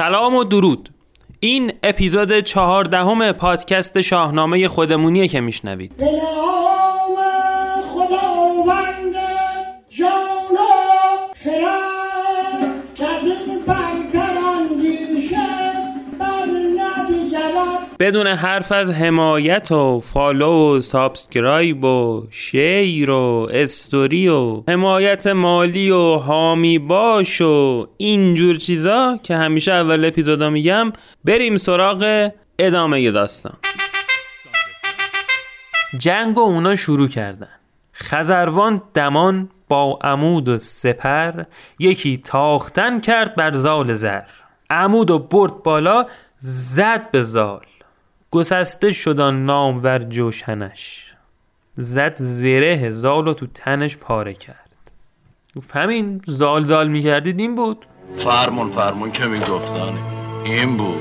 سلام و درود. این اپیزود چهاردهم پادکست شاهنامه خودمونیه که میشنوید. بدون حرف از حمایت و follow و subscribe و share و استوری و حمایت مالی و حامی باش و اینجور چیزا که همیشه اول اپیزودا میگم بریم سراغ ادامه داستان. جنگ و اونا شروع کردن. خزروان دمان با عمود و سپر یکی تاختن کرد بر زال زر. عمود و برد بالا زد به زال. گسسته شدان نامور جوشنش. زد زره زال و تو تنش پاره کرد. گفت همین زال زال می‌کردید این بود؟ فرمون فرمون که می‌گفتن. این بود.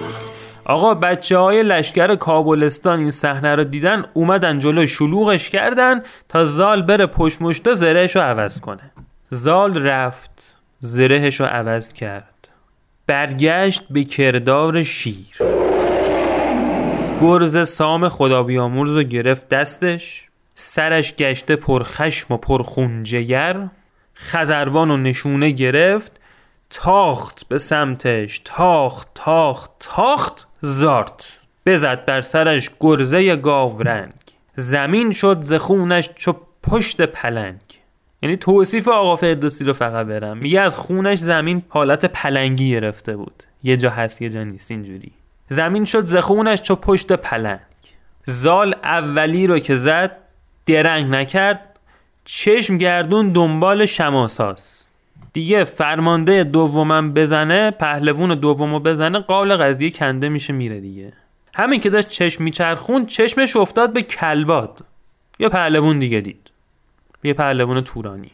آقا بچه های لشکر کابلستان این صحنه رو دیدن اومدن جلو شلوغش کردن تا زال بره پشت مشتا زرهش رو عوض کنه. زال رفت زرهش رو عوض کرد. برگشت به کردار شیر. گرز سام خدا بیامرز رو گرفت دستش. سرش گشته پر خشم و پر جگر. خزروان و نشونه گرفت. تاخت به سمتش. تاخت تاخت تاخت زارت. بزد بر سرش گرزه گاورنگ زمین شد ز خونش چو پشت پلنگ. یعنی توصیف آقا فردوسی رو فقط برم. میگه از خونش زمین حالت پلنگی گرفته بود. یه جا هست یه جا نیست. اینجوری. زمین شد ز خونش چو پشت پلنگ. زال اولی رو که زد درنگ نکرد چشم گردون دنبال شماساس دیگه فرمانده دومم بزنه پهلوون دومو بزنه قال قضیه کنده میشه میره دیگه. همین که داشت چشم میچرخون چشمش افتاد به کلباد. یا پهلوون دیگه دید. یه پهلوون تورانی.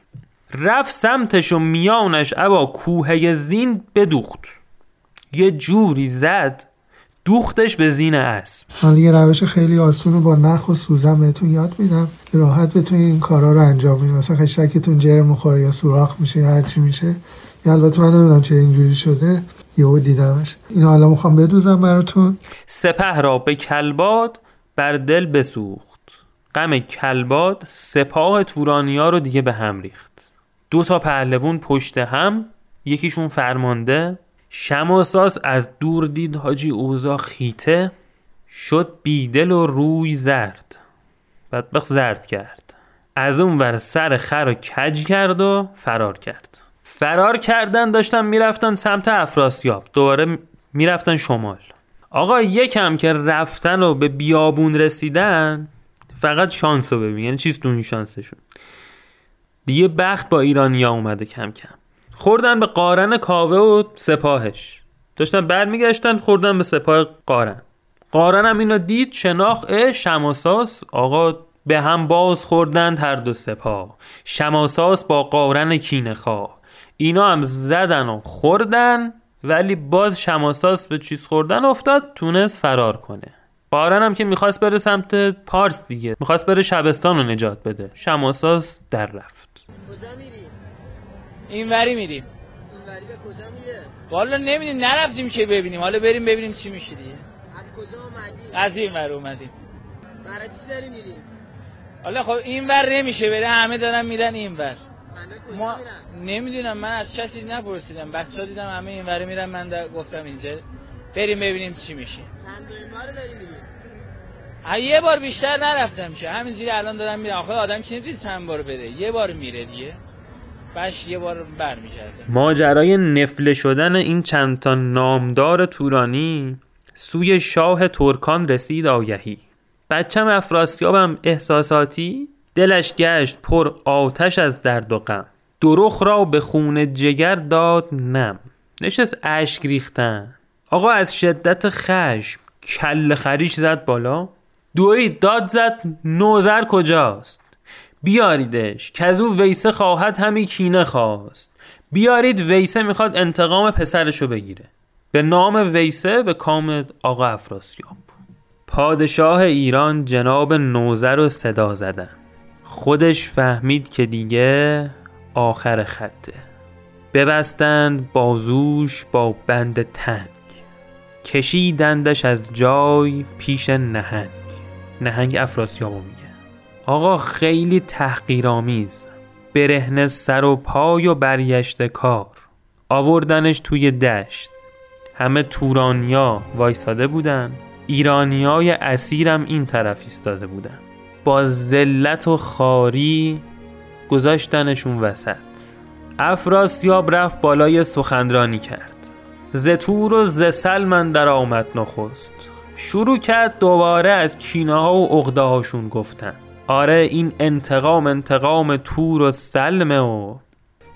رفت سمتش و میانش ابا کوهه زین بدوخت. یه جوری زد دوختش به زین اسب حالا یه روش خیلی آسون رو با نخ و سوزن بهتون یاد میدم که راحت بتونید این کارا رو انجام بدید مثلا خشکتون جر می‌خوره یا سوراخ میشه یا هرچی میشه. یا البته من نمی‌دونم چه اینجوری شده. یهو دیدمش. اینو حالا می‌خوام بدوزم براتون. سپه را به کلباد بر دل بسوخت. غم کلباد سپاه تورانیا رو دیگه به هم ریخت. دو تا پهلوون پشت هم یکیشون فرمانده شماساس از دور دید حاجی اوزا خیته شد بیدل و روی زرد. بدبخت زرد کرد. از اون ور سر خر رو کج کرد و فرار کرد. فرار کردن داشتن می‌رفتن سمت افراسیاب. دوباره می‌رفتن شمال. آقا یکم که رفتن و به بیابون رسیدن فقط شانس رو ببین. یعنی چیز تو شانسشون. دیگه بخت با ایرانیا اومده کم کم. خوردن به قارن کاوه و سپاهش. داشتن برمیگشتن خوردن به سپاه قارن. قارن هم اینو دید شناخت اه شماساس. آقا به هم باز خوردند هر دو سپاه. شماساس با قارن کینه خواه. اینا هم زدن و خوردن ولی باز شماساس به چیز خوردن افتاد تونست فرار کنه. قارن هم که می‌خواست بره سمت پارس دیگه. می‌خواست بره شبستان رو نجات بده. شماساس در رفت. کجا میری؟ این وری میریم این وری به کجا میره؟ والا نمی‌دونیم نرفتیم چه ببینیم. حالا بریم ببینیم چی میشه دیگه. از کجا اومدی؟ از این ور اومدیم. برای چی داری میری؟ حالا خب این ور نمیشه بره همه دارن میرن این ور ما؟ نمی‌دونم من از کسی نپرسیدم. بچه دیدم همه این وری میرن من در گفتم اینجا. بریم ببینیم چی میشه. چند داری میری؟ ها، یه بار بیشتر نرفتم چه همینجوری الان دارم میرم آخه آدم چی نمی‌دونی چند بار بره. یه بار میره دیگه. بش یه بار برمیگرده. ماجرای نفله شدن این چند تا نامدار تورانی سوی شاه ترکان رسید آگهی. بچم افراسیابم احساساتی دلش گشت پر آتش از درد و غم. درخ را به خون جگر داد نم. نشست اشک ریختن. آقا از شدت خشم کل خریش زد بالا. دوید داد زد نوزر کجاست؟ بیاریدش او ویسه خواهد همی کینه خواست. بیارید ویسه می‌خواد انتقام پسرشو بگیره. به نام ویسه به کام آقا افراسیاب. پادشاه ایران جناب نوزر رو صدا زدن. خودش فهمید که دیگه آخر خطه. ببستند بازوش با بند تنگ. کشیدندش از جای پیش نهنگ. نهنگ افراسیابو میگه. آقا خیلی تحقیرآمیز. برهنه سر و پای و برگشته کار. آوردنش توی دشت. همه تورانیا وایساده بودن. ایرانیای اسیرم این طرف ایستاده بودن. با ذلت و خاری گذاشتنشون وسط. افراسیاب رفت بالای سخنرانی کرد. ز تور و ز سلمن در آمد نخست. شروع کرد دوباره از کینه ها و عقده هاشون گفتن. آره این انتقام انتقام تور و سلمه و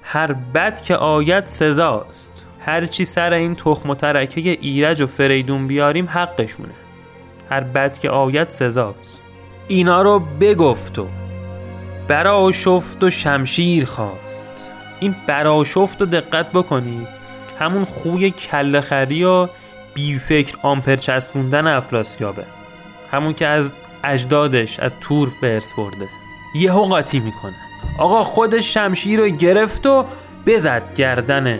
هر بد که آید سزاست. هرچی سر این تخم و ترکه ایرج و فریدون بیاریم حقشونه. هر بد که آید سزاست. اینا رو بگفت و براشفت و شمشیر خواست. این براشفت رو دقت بکنید. همون خوی کلخری و بیفکر آمپر چسبوندن افراسیابه. همون که از اجدادش از تور به ارث برده. یه قاطی می‌کنه. آقا خودش شمشیر رو گرفت و بزد گردن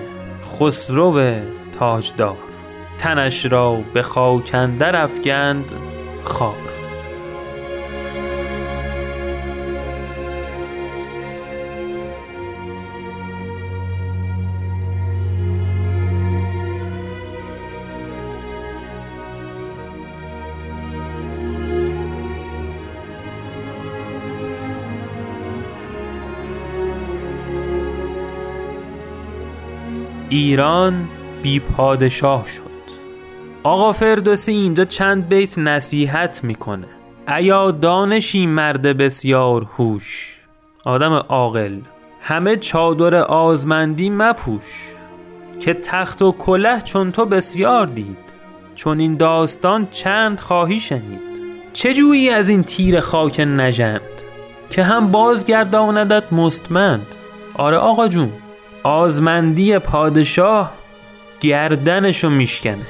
خسرو تاجدار. تنش را به خاکندر افگند خار ایران بی پادشاه شد. آقا فردوسی اینجا چند بیت نصیحت می‌کنه. ایا دانشی مرد بسیار هوش؟ آدم عاقل. همه چادر آزمندی مپوش. که تخت و کله چون تو بسیار دید. چون این داستان چند خواهی شنید. چه جویی از این تیر خاک نژند؟ که هم بازگرداندت مستمند. آره آقا جون. آزمندی پادشاه گردنشو میشکنه.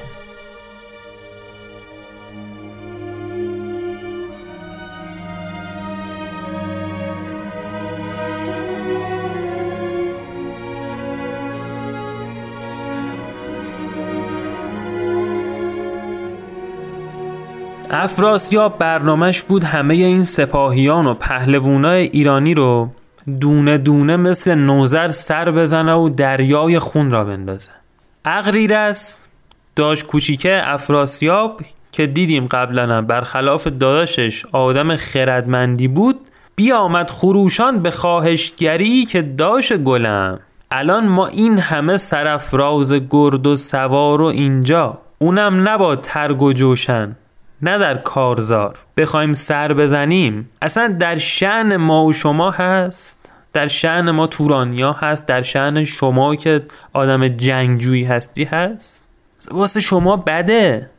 افراسیاب برنامهش بود همه این سپاهیان و پهلوانای ایرانی رو دونه دونه مثل نوزر سر بزنه و دریای خون را بندازه. اغریرس داشت کوچیکه افراسیاب که دیدیم قبلا برخلاف داداشش آدم خردمندی بود بیامد خروشان به خواهشگری که داش گلم. الان ما این همه سرفراز گرد و سوار و اینجا. اونم نبا ترگ و جوشن. نه در کارزار. بخوایم سر بزنیم. اصلا در شعن ما و شما هست. در شعن ما تورانیا هست. در شعن شما که آدم جنگجویی هستی هست. واسه شما بده.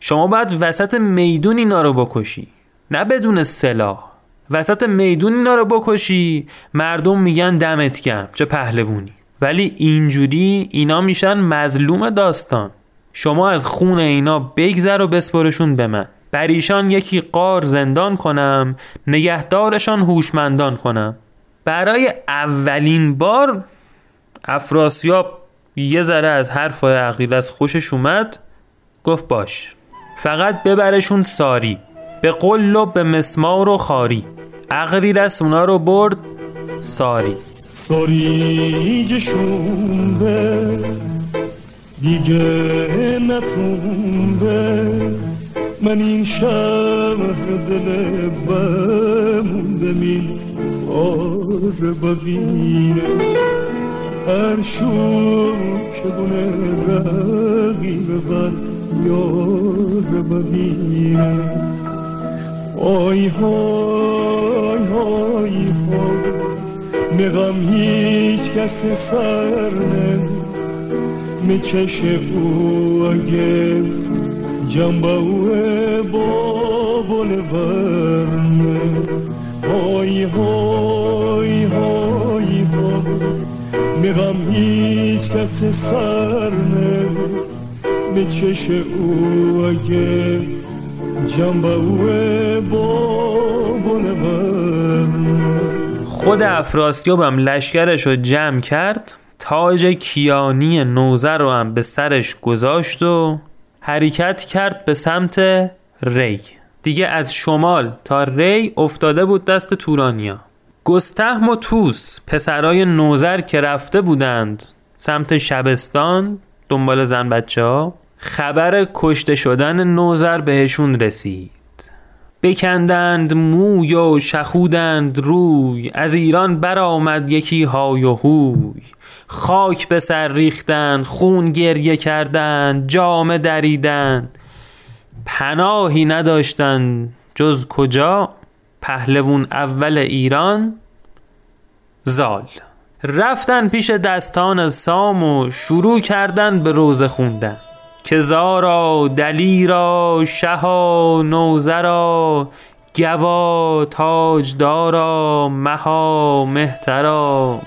شما باید وسط میدون اینا رو بکشی. نه بدون سلاح. وسط میدون اینا رو بکشی. مردم میگن دمت گم چه پهلوونی. ولی اینجوری اینا میشن مظلوم داستان. شما از خون اینا بگذر و بسپرشون به من. بر ایشان یکی قار زندان کنم نگهدارشان هوشمندان کنم. برای اولین بار افراسیاب یه ذره از حرفای عقیلس خوشش اومد گفت باش. فقط ببرشون ساری به قل و به مسمار و خاری. اغریرس اونا رو برد ساری. به دیگه نتونده. من این شهر دل بمونده می آر ببینه هر شور که بونه رقیب یار ببینه آی های های های مغم هیچ کس سر نمی میچش او اگه جنبه او بابل برنه های های های میغم هیچ کس سر نه میچش او اگه جنبه او برنه خود افراسیابم لشکرش رو جمع کرد. تاج کیانی نوزر رو هم به سرش گذاشت و حرکت کرد به سمت ری. دیگه از شمال تا ری افتاده بود دست تورانیا. گستهم و توس پسرای نوزر که رفته بودند سمت شبستان دنبال زن بچه ها خبر کشته شدن نوزر بهشون رسید. بکندند موی و شخودند روی از ایران برآمد یکی های و هوی. خاک به سر ریختند خون گریه کردند جامه دریدند. پناهی نداشتند جز کجا؟ پهلوون اول ایران زال. رفتن پیش دستان سام و شروع کردن به روزه خوندن. که زارا دلیرا شها نوزرا گوا تاجدارا مها مهترا.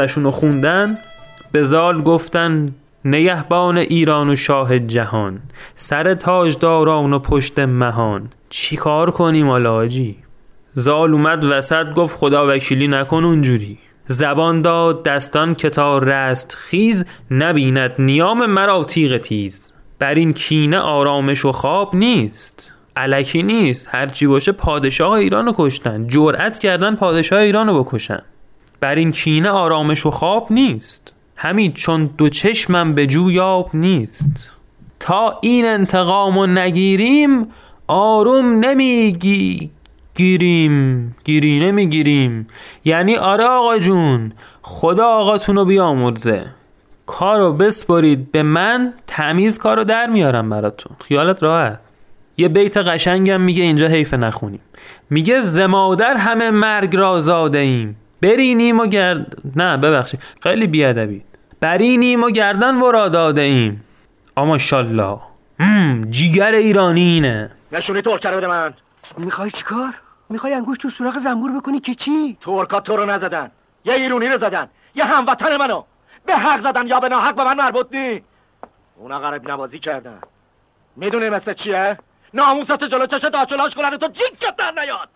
روزشون رو خوندن به زال گفتن نگهبان ایران و شاه جهان سر تاجداران و پشت مهان. چی کار کنیم حالا حاجی زال اومد وسط گفت خدا وکیلی نکن اونجوری. زبان داد دستان که تا رست خیز نبیند نیام مرا تیغ تیز. بر این کینه آرامش و خواب نیست. علکی نیست. هرچی باشه پادشاه ایران رو کشتن. جرأت کردن پادشاه ایران رو بکشن. بر این کینه آرامش و خواب نیست. همین چون دو چشمم به جویاب نیست. تا این انتقام و نگیریم آروم نمیگی گیریم گیری نمی‌گیریم. یعنی آره آقا جون خدا آقاتون رو بیامرزه. کارو بسپرید به من تمیز کارو در میارم براتون. خیالت راحت. یه بیت قشنگم میگه اینجا حیف نخونیم. میگه زمادر همه مرگ را زاده ایم. برینیم و گرد نه ببخشید خیلی بیادبی. برینیم و گردن ورا داده ایم. اما شالله جیگر ایرانی اینه. نشونی ترکه رو بده من. می‌خوای چیکار؟ می‌خوای انگوش تو سوراخ زنبور بکنی که چی؟ ترکا تو رو نزدن. یه ایرونی رو زدن. یه هموطن منو. به حق زدن یا به ناحق به من مربوط نی. اونا غرب نوازی کردن. می‌دونی مثل چیه؟ ناموست جلو چش داچلاش کنن و تو جیکت در نیاد.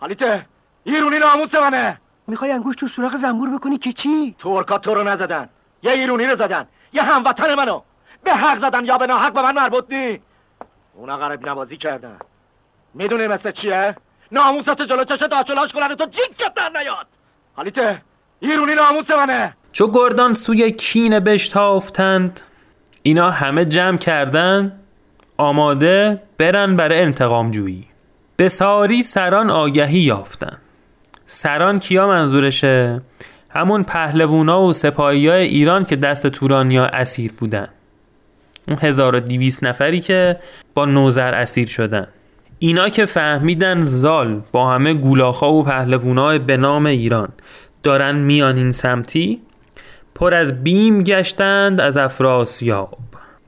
حالیته ایرونی ناموس منه. می‌خوای انگوش تو سوراخ زنبور بکنی که چی؟ ترکا تو رو نزدن. یه ایرونی رو زدن. یه هموطن منو. به حق زدن یا به ناحق به من مربوط نی. اونا غرب نوازی کردن. می‌دونی مثل چیه؟ ناموست جلو چش داچلاش کنن تو جیکت در نیاد. حالیته ایرونی ناموس منه. چو گردان سوی کینه بشتافتند اینا همه جمع کردن آماده برن برای انتقام جویی به ساری سران آگهی یافتن. سران کیا منظورشه؟ همون پهلوونا و سپاهی های ایران که دست تورانیا اسیر بودن. اون 1200 نفری که با نوزر اسیر شدن. اینا که فهمیدن زال با همه گولاخا و پهلوونا به نام ایران. دارن میان این سمتی پر از بیم گشتند از افراسیاب.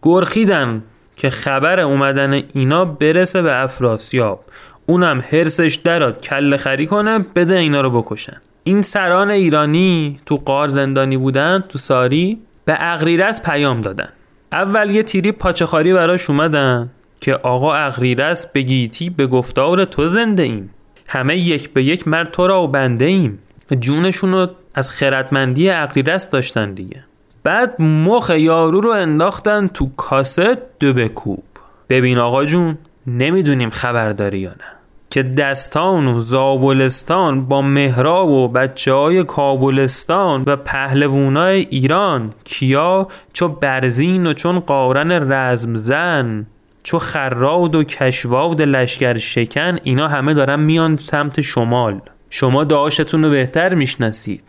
گرخیدن که خبر اومدن اینا برسه به افراسیاب. اونم حرسش دراد کل خری کنه بده اینا رو بکشن. این سران ایرانی تو قار زندانی بودن تو ساری به اغریرس پیام دادن. اول یه تیری پاچخاری براش اومدن که آقا اغریرس به گیتی به گفتار تو زنده ایم. همه یک به یک مرد تو را و بنده ایم. جونشون رو از خردمندی اغریرس داشتن دیگه. بعد مخ یارو رو انداختن تو کاسه دو بکوب. ببین آقا جون نمی‌دونیم خبر داری یا نه. که دستان و زابلستان با مهراب و بچه های کابلستان و پهلوونای ایران کیا چو برزین و چون قارن رزم زن چو خراد و کشواد لشگر شکن اینا همه دارن میان سمت شمال. شما دعاشتون رو بهتر می‌شناسید.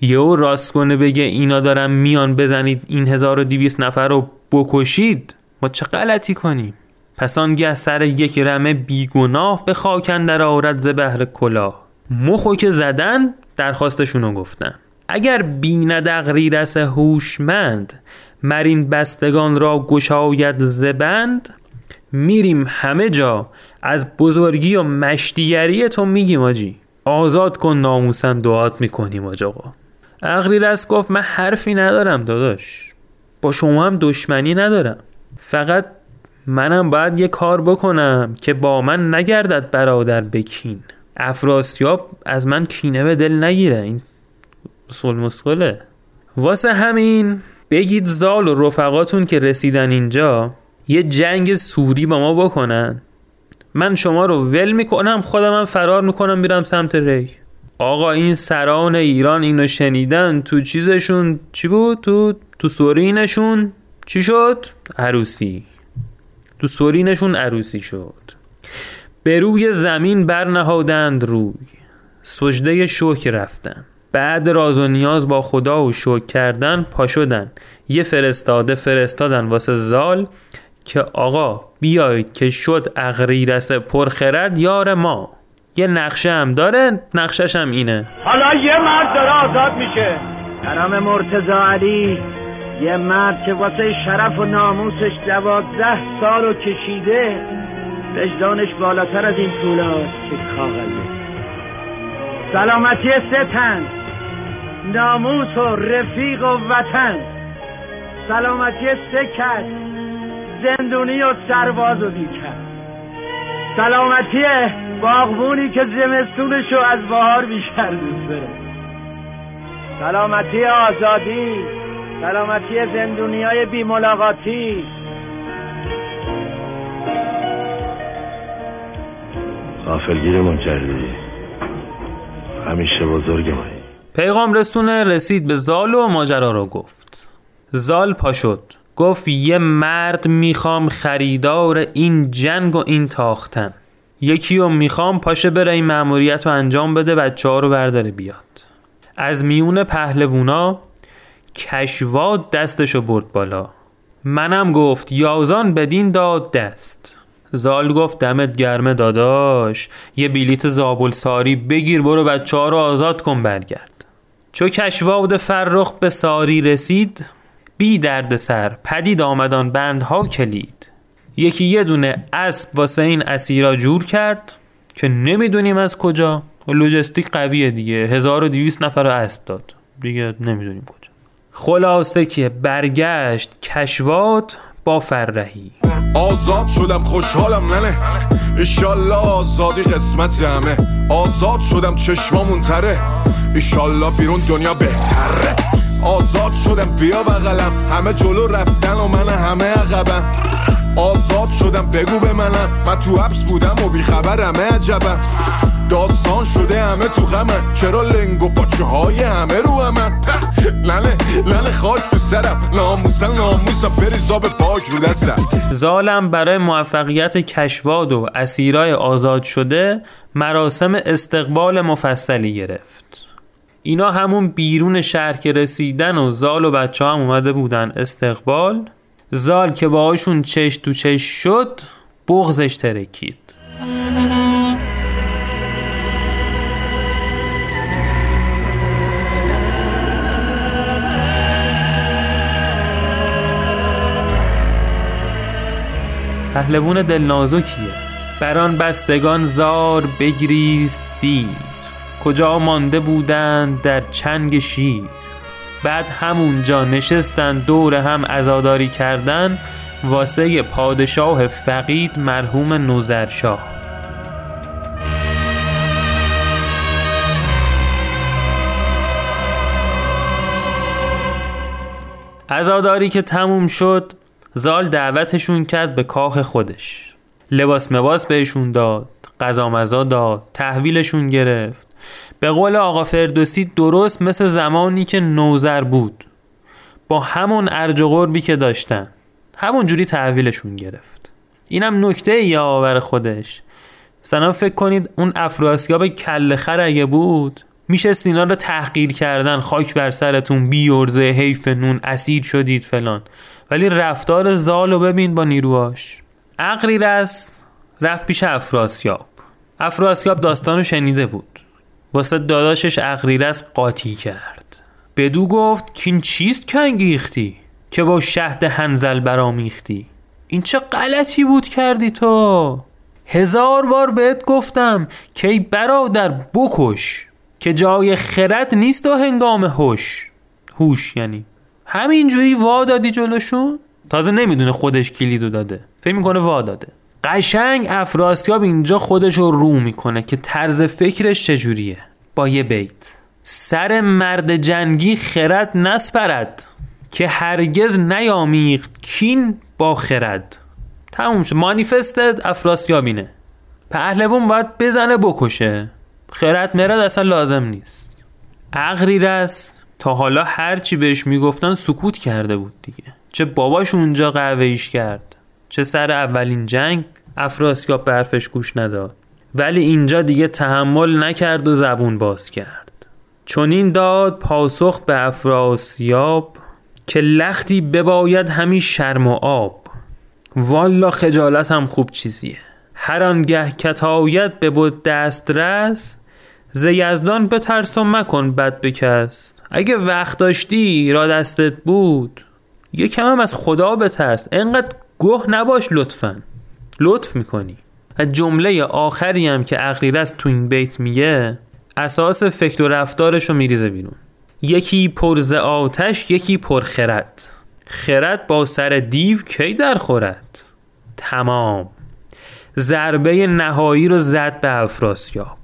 یهو راست کنه بگه اینا دارن میان بزنید این 1200 نفر رو بکشید ما چه غلطی کنیم؟ پس آنگه سر یک رمه بیگناه به خاک اندر آرد ز بهر کلاه. مخو که زدن درخواستشون رو گفتن. اگر بیند اغریرث هوشمند مرین بستگان را گشاید زبند میریم همه جا. از بزرگی و مشتیگری تو میگیم آجی. آزاد کن ناموسن دعات می‌کنیم آج آقا. اغریرث گفت من حرفی ندارم داداش. با شما هم دشمنی ندارم. فقط منم باید یه کار بکنم که با من نگردد برادر بکین. افراسیاب از من کینه به دل نگیره. این مسخله واسه همین بگید زال و رفقاتون که رسیدن اینجا یه جنگ سوری با ما بکنن. من شما رو ول می‌کنم خودم فرار می‌کنم میرم سمت ری. آقا این سران ایران اینو شنیدن تو چیزشون چی بود؟ تو تو سورینشون چی شد؟ عروسی. تو سورینشون عروسی شد. به روی زمین برنهادند روی. سجده شکر رفتن. بعد راز و نیاز با خدا و شکر کردن پا شدن. یه فرستاده فرستادن واسه زال که آقا بیایید که شد اغریرس پرخرد یار ما. یه نقشه هم داره نقشش هم اینه. حالا یه مرد داره آزاد میشه. کرم مرتزا علی. یه مرد که واسه شرف و ناموسش دوازده سال رو کشیده وجدانش بالاتر از این طولاست که کاغذه. سلامتی سه تن ناموس و رفیق و وطن. سلامتی سه کس زندونی و سرباز و بیکن سلامتی باغبونی که زمستونشو از بهار بیشتر دوست داره. سلامتی آزادی سلامتی زندونی های بی ملاقاتی غافلگیرمون کردی همیشه بزرگ مایی پیغام رسونه رسید به زال و ماجرا رو گفت. زال پا شد. گفت یه مرد می‌خوام خریدار این جنگ و این تاختن. یکی رو می‌خوام پاشه بره این مأموریت رو انجام بده بچه ها رو برداره بیاد. از میون پهلوونا کشواد دستشو برد بالا. منم گفت یازان بدین داد دست. زال گفت دمت گرمه داداش یه بلیت زابل ساری بگیر برو بچه رو آزاد کن برگرد. چو کشواد فرخ به ساری رسید بی درد سر پدید آمدان بندها کلید. یکی یه دونه اسب واسه این اسیرا جور کرد که نمی‌دونیم از کجا. لوجستیک قویه دیگه 1200 نفر اسب داد. دیگه نمی‌دونیم کجا. خلاصه که برگشت کشواد با فرهی. آزاد شدم خوشحالم ننه. ایشالله آزادی قسمت همه. آزاد شدم چشمامون تره. ایشالله بیرون دنیا بهتره. آزاد شدم بیا بغلم. همه جلو رفتن و من همه عقبم. آزاد شدم بگو به منم. من تو حبس بودم و بیخبرمه عجبم. داستان شده همه تو غمن. چرا لنگ و پاچه های همه رو همن؟ لنه لنه خاک تو سرم. ناموسن ناموسم بریزا به پاک رو دستم. زالم برای موفقیت کشواد و اسیرای آزاد شده مراسم استقبال مفصلی گرفت. اینا همون بیرون شهر که رسیدن و زال و بچه هم اومده بودن استقبال. زال که باهاشون چش تو چش شد بغزش ترکید. پهلوون دل نازکیه. بران بستگان زار بگریست دیر. کجا مانده بودند در چنگ شیر. بعد همونجا نشستن دور هم ازاداری کردن. واسه پادشاه فقید مرحوم نوزرشاه ازاداری که تموم شد زال دعوتشون کرد به کاخ خودش. لباس مباس بهشون داد غذا مزا داد تحویلشون گرفت. به قول آقا فردوسی درست مثل زمانی که نوزر بود. با همون ارج و قربی که داشتن. همون جوری تحویلشون گرفت. اینم نکته یاور خودش. مثلا فکر کنید اون افراسیاب کل خر اگه بود میشه اینا رو تحقیر کردن. خاک بر سرتون بیورزه حیف نون اسیر شدید فلان. ولی رفتار زال رو ببین با نیروهاش. عقلی رست رفت پیش افراسیاب. افراسیاب داستانو شنیده بود. واسه داداشش اقریرس قاطی کرد. بدو گفت کین چیست که انگیختی؟ که با شهد هنزل برامیختی این چه غلطی بود کردی تو؟ هزار بار بهت گفتم که ای برادر بکش که جای خرد نیست و هنگام هوش هوش یعنی. همینجوری وا دادی جلوشون؟ تازه نمی‌دونه خودش کلیدو داده. فکر می‌کنه وا داده. قشنگ افراسیاب اینجا خودش رو رو می‌کنه که طرز فکرش چجوریه. با یه بیت. سر مرد جنگی خرد نسپرد که هرگز نیامیخت کین با خرد. تموم شد. مانیفست افراسیابینه پهلوان باید بزنه بکشه. خرد مرد اصلا لازم نیست. اغریرس تا حالا هرچی بهش می‌گفتن سکوت کرده بود دیگه. چه باباش اونجا قهوهیش کرد چه سر اولین جنگ افراسیاب به حرفش گوش نداد. ولی اینجا دیگه تحمل نکرد و زبون باز کرد. چون این داد پاسخ به افراسیاب که لختی بباید همی شرم و آب. والا خجالت هم خوب چیزیه. هر آنگه کتایت به بود دسترس ز یزدان بترس و مکن بد به کس. اگه وقت داشتی را دستت بود. یکم هم از خدا بترس. انقدر گه نباش لطفا. لطف می‌کنی. و جمله آخری هم که اغریرس تو این بیت میگه اساس فکر و رفتارش رو میریزه بیرون. یکی پرز آتش یکی پر خرد. خرد با سر دیو کی در خورد؟ تمام. ضربه نهایی رو زد به افراسیاب.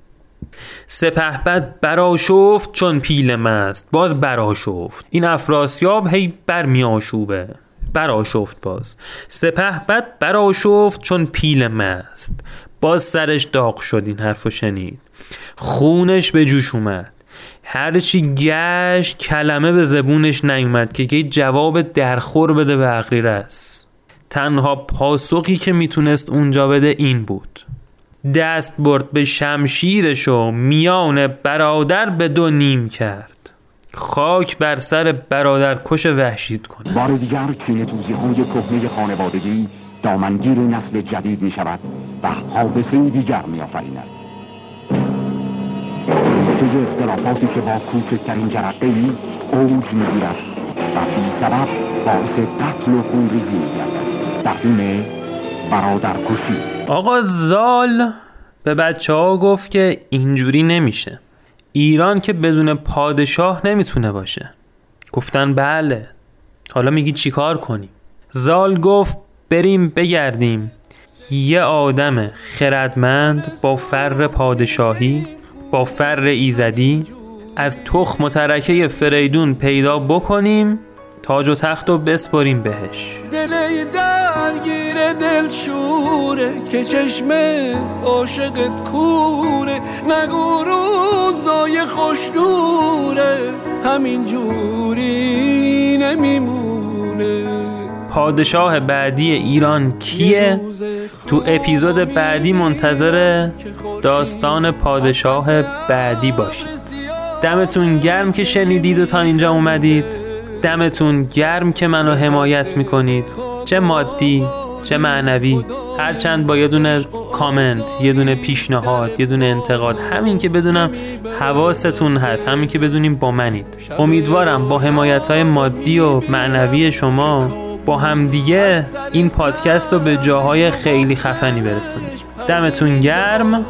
سپهبد براشفت چون پیل مست. باز براشفت این افراسیاب هی برمی آشوبه. براشفت باز. سپهبد براشفت چون پیل مست. باز سرش داغ شد این حرفو شنید. خونش به جوش اومد. هرچی گشت کلمه به زبونش نیومد که که جواب درخور بده به اغریرس تنها پاسخی که می‌تونست اونجا بده این بود. دست برد به شمشیرش و میان برادر به دو نیم کرد. خاک بر سر برادر کش وحشید کنه. بار دیگر کینه توزی های کهنه خانوادگی دامنگیر نسل جدید می شود و حادثه دیگر می آفریند. نتیجه اختلافاتی که با کوچکترین جرقه ای اوج می گیرد و بی سبب باعث قتل و خونریزی می گردد. در برادر کشی. آقا زال به بچه ها گفت که اینجوری نمیشه. ایران که بدون پادشاه نمی‌تونه باشه. گفتن بله. حالا میگی چیکار کنیم زال گفت بریم بگردیم. یه آدم خردمند با فر پادشاهی با فر ایزدی از تخم و ترکه فریدون پیدا بکنیم تاج و تخت رو بسپریم بهش. دل درگیر دل شوره که چشم عاشقت کوره نگو روزای خوش دوره همین جوری نمیمونه. پادشاه بعدی ایران کیه؟ تو اپیزود بعدی منتظر داستان پادشاه بعدی باشید دمتون گرم که شنیدید و تا اینجا اومدید. دمتون گرم که منو حمایت می‌کنید. چه مادی چه معنوی هرچند با یه دونه کامنت یه دونه پیشنهاد یه دونه انتقاد همین که بدونم حواستون هست همین که بدونیم با منید. امیدوارم با حمایت های مادی و معنوی شما با همدیگه این پادکست رو به جاهای خیلی خفنی برسونید دمتون گرم.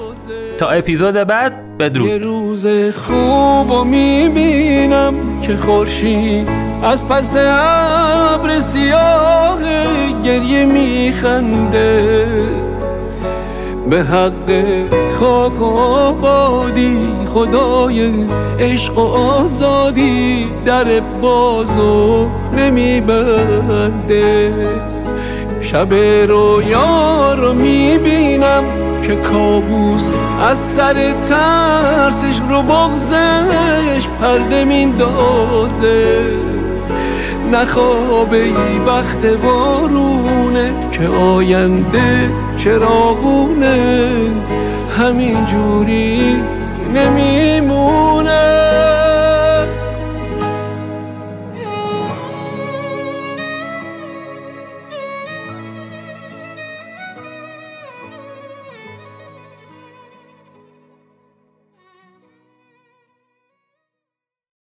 تا اپیزود بعد یه بدرود روز خوب و می‌بینم که خورشید از پس ابر سیاه گریه میخنده به حق خاک و آبادی خدای عشق و آزادی در بازو نمیبنده شب رویا رو می‌بینم که کابوس از سر ترسش رو بغزش پرده میندازه نخوابه ای وقت بارونه که آینده چراغونه. همین جوری نمیمونه.